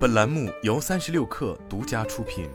本栏目由三十六氪独家出品。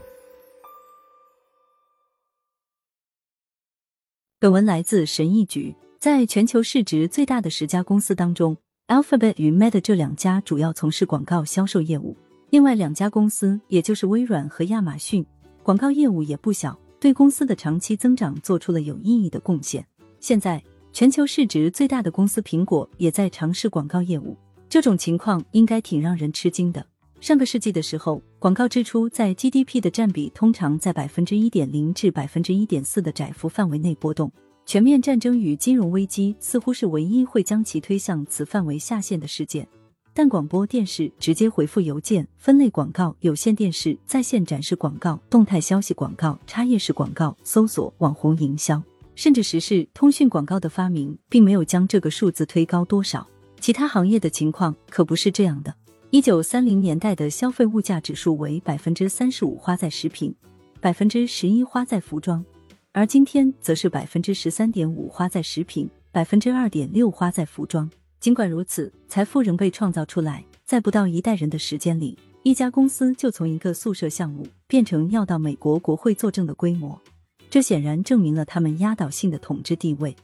本文来自神译局。在全球市值最大的十家公司当中，Alphabet 与 Meta 这两家主要从事广告销售业务。另外两家公司，也就是微软和亚马逊，广告业务也不小，对公司的长期增长做出了有意义的贡献。现在，全球市值最大的公司苹果也在尝试广告业务。这种情况应该挺让人吃惊的。上个世纪的时候，广告支出在 GDP 的占比通常在百分之一点零至百分之一点四的窄幅范围内波动。全面战争与金融危机似乎是唯一会将其推向此范围下限的事件。但广播电视、直接回复邮件、分类广告、有线电视、在线展示广告、动态消息广告、插页式广告、搜索、网红营销，甚至时事通讯广告的发明，并没有将这个数字推高多少。其他行业的情况可不是这样的。一九三零年代的消费物价指数为百分之三十五花在食品，百分之十一花在服装，而今天则是百分之十三点五花在食品，百分之二点六花在服装。尽管如此，财富仍被创造出来，在不到一代人的时间里，一家公司就从一个宿舍项目变成要到美国国会作证的规模。这显然证明了他们压倒性的统治地位。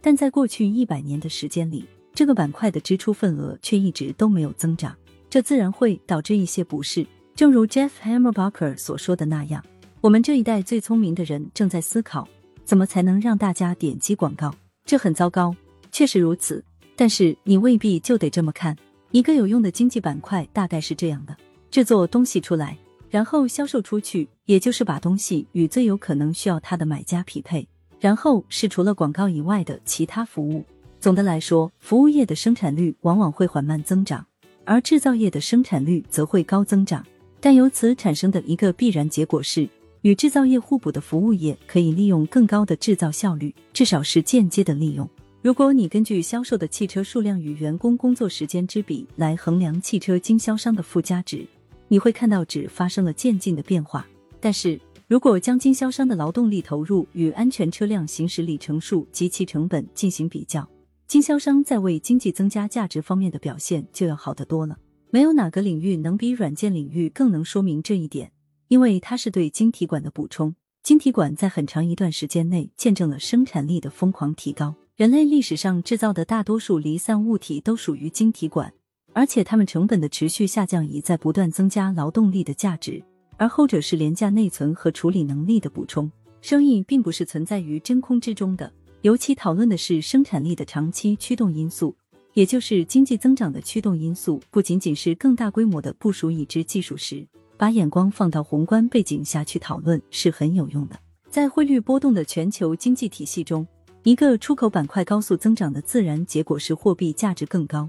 但在过去一百年的时间里，这个板块的支出份额却一直都没有增长，这自然会导致一些不适。正如 Jeff Hammerbacher 所说的那样，我们这一代最聪明的人正在思考怎么才能让大家点击广告。这很糟糕，确实如此。但是你未必就得这么看。一个有用的经济板块大概是这样的：制作东西出来，然后销售出去，也就是把东西与最有可能需要它的买家匹配，然后是除了广告以外的其他服务。总的来说，服务业的生产率往往会缓慢增长，而制造业的生产率则会高增长。但由此产生的一个必然结果是，与制造业互补的服务业可以利用更高的制造效率，至少是间接的利用。如果你根据销售的汽车数量与员工工作时间之比来衡量汽车经销商的附加值，你会看到值发生了渐进的变化。但是如果将经销商的劳动力投入与安全车辆行驶里程数及其成本进行比较，经销商在为经济增加价值方面的表现就要好得多了。没有哪个领域能比软件领域更能说明这一点，因为它是对晶体管的补充。晶体管在很长一段时间内见证了生产力的疯狂提高。人类历史上制造的大多数离散物体都属于晶体管，而且它们成本的持续下降已在不断增加劳动力的价值，而后者是廉价内存和处理能力的补充。生意并不是存在于真空之中的。尤其讨论的是生产力的长期驱动因素，也就是经济增长的驱动因素，不仅仅是更大规模的部署已知技术时，把眼光放到宏观背景下去讨论是很有用的。在汇率波动的全球经济体系中，一个出口板块高速增长的自然结果是货币价值更高，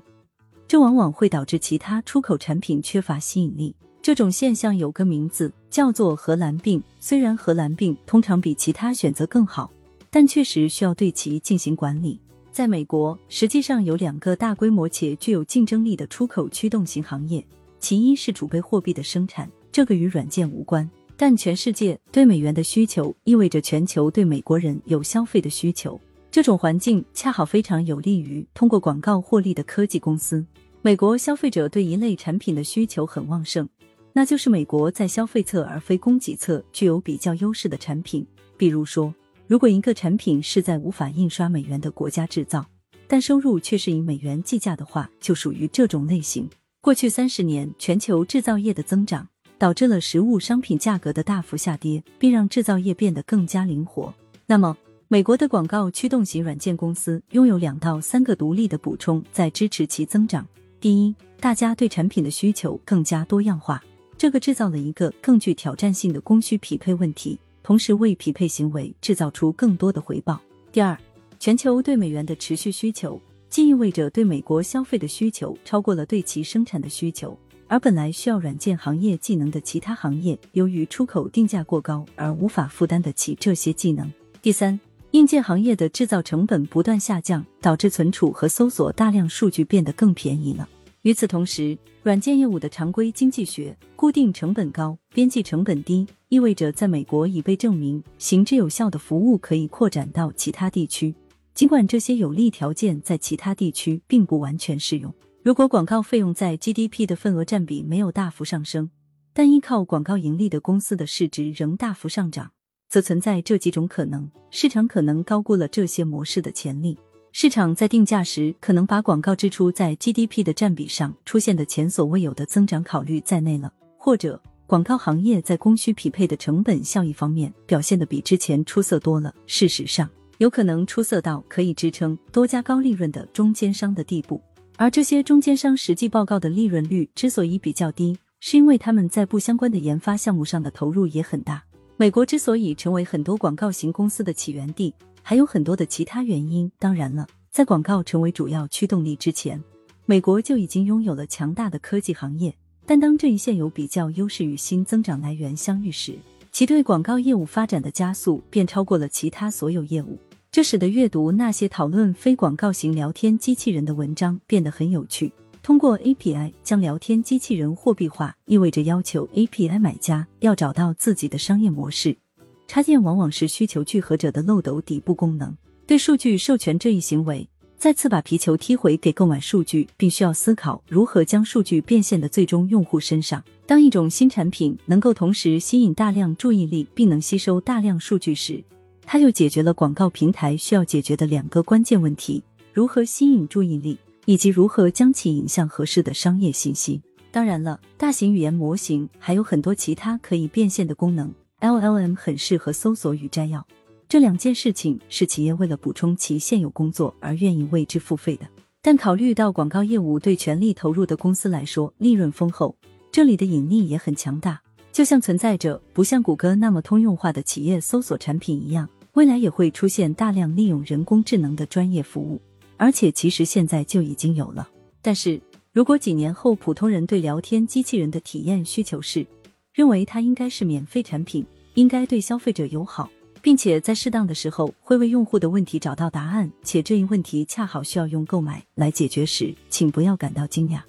这往往会导致其他出口产品缺乏吸引力。这种现象有个名字，叫做荷兰病。虽然荷兰病通常比其他选择更好。但确实需要对其进行管理。在美国，实际上有两个大规模且具有竞争力的出口驱动型行业，其一是储备货币的生产，这个与软件无关。但全世界对美元的需求意味着全球对美国人有消费的需求，这种环境恰好非常有利于通过广告获利的科技公司。美国消费者对一类产品的需求很旺盛，那就是美国在消费侧而非供给侧具有比较优势的产品，比如说。如果一个产品是在无法印刷美元的国家制造，但收入却是以美元计价的话，就属于这种类型。过去三十年，全球制造业的增长导致了实物商品价格的大幅下跌，并让制造业变得更加灵活。那么，美国的广告驱动型软件公司拥有两到三个独立的补充在支持其增长。第一，大家对产品的需求更加多样化，这个制造了一个更具挑战性的供需匹配问题。同时为匹配行为制造出更多的回报。第二，全球对美元的持续需求，既意味着对美国消费的需求超过了对其生产的需求，而本来需要软件行业技能的其他行业，由于出口定价过高而无法负担得起这些技能。第三，硬件行业的制造成本不断下降，导致存储和搜索大量数据变得更便宜了。与此同时，软件业务的常规经济学，固定成本高，边际成本低，意味着在美国已被证明行之有效的服务可以扩展到其他地区，尽管这些有利条件在其他地区并不完全适用。如果广告费用在 GDP 的份额占比没有大幅上升，但依靠广告盈利的公司的市值仍大幅上涨，则存在这几种可能：市场可能高估了这些模式的潜力。市场在定价时，可能把广告支出在 GDP 的占比上出现的前所未有的增长考虑在内了，或者广告行业在供需匹配的成本效益方面表现的比之前出色多了。事实上，有可能出色到可以支撑多家高利润的中间商的地步。而这些中间商实际报告的利润率之所以比较低，是因为他们在不相关的研发项目上的投入也很大。美国之所以成为很多广告型公司的起源地。还有很多的其他原因。当然了，在广告成为主要驱动力之前，美国就已经拥有了强大的科技行业。但当这一现有比较优势与新增长来源相遇时，其对广告业务发展的加速便超过了其他所有业务。这使得阅读那些讨论非广告型聊天机器人的文章变得很有趣。通过 API 将聊天机器人货币化，意味着要求 API 买家要找到自己的商业模式。插件往往是需求聚合者的漏斗底部功能。对数据授权这一行为，再次把皮球踢回给购买数据，并需要思考如何将数据变现的最终用户身上。当一种新产品能够同时吸引大量注意力，并能吸收大量数据时，它又解决了广告平台需要解决的两个关键问题：如何吸引注意力，以及如何将其引向合适的商业信息。当然了，大型语言模型还有很多其他可以变现的功能。LLM 很适合搜索与摘要，这两件事情是企业为了补充其现有工作而愿意为之付费的。但考虑到广告业务对全力投入的公司来说利润丰厚，这里的引力也很强大。就像存在着不像谷歌那么通用化的企业搜索产品一样，未来也会出现大量利用人工智能的专业服务，而且其实现在就已经有了。但是如果几年后普通人对聊天机器人的体验需求是，认为它应该是免费产品，应该对消费者友好，并且在适当的时候会为用户的问题找到答案，且这一问题恰好需要用购买来解决时，请不要感到惊讶。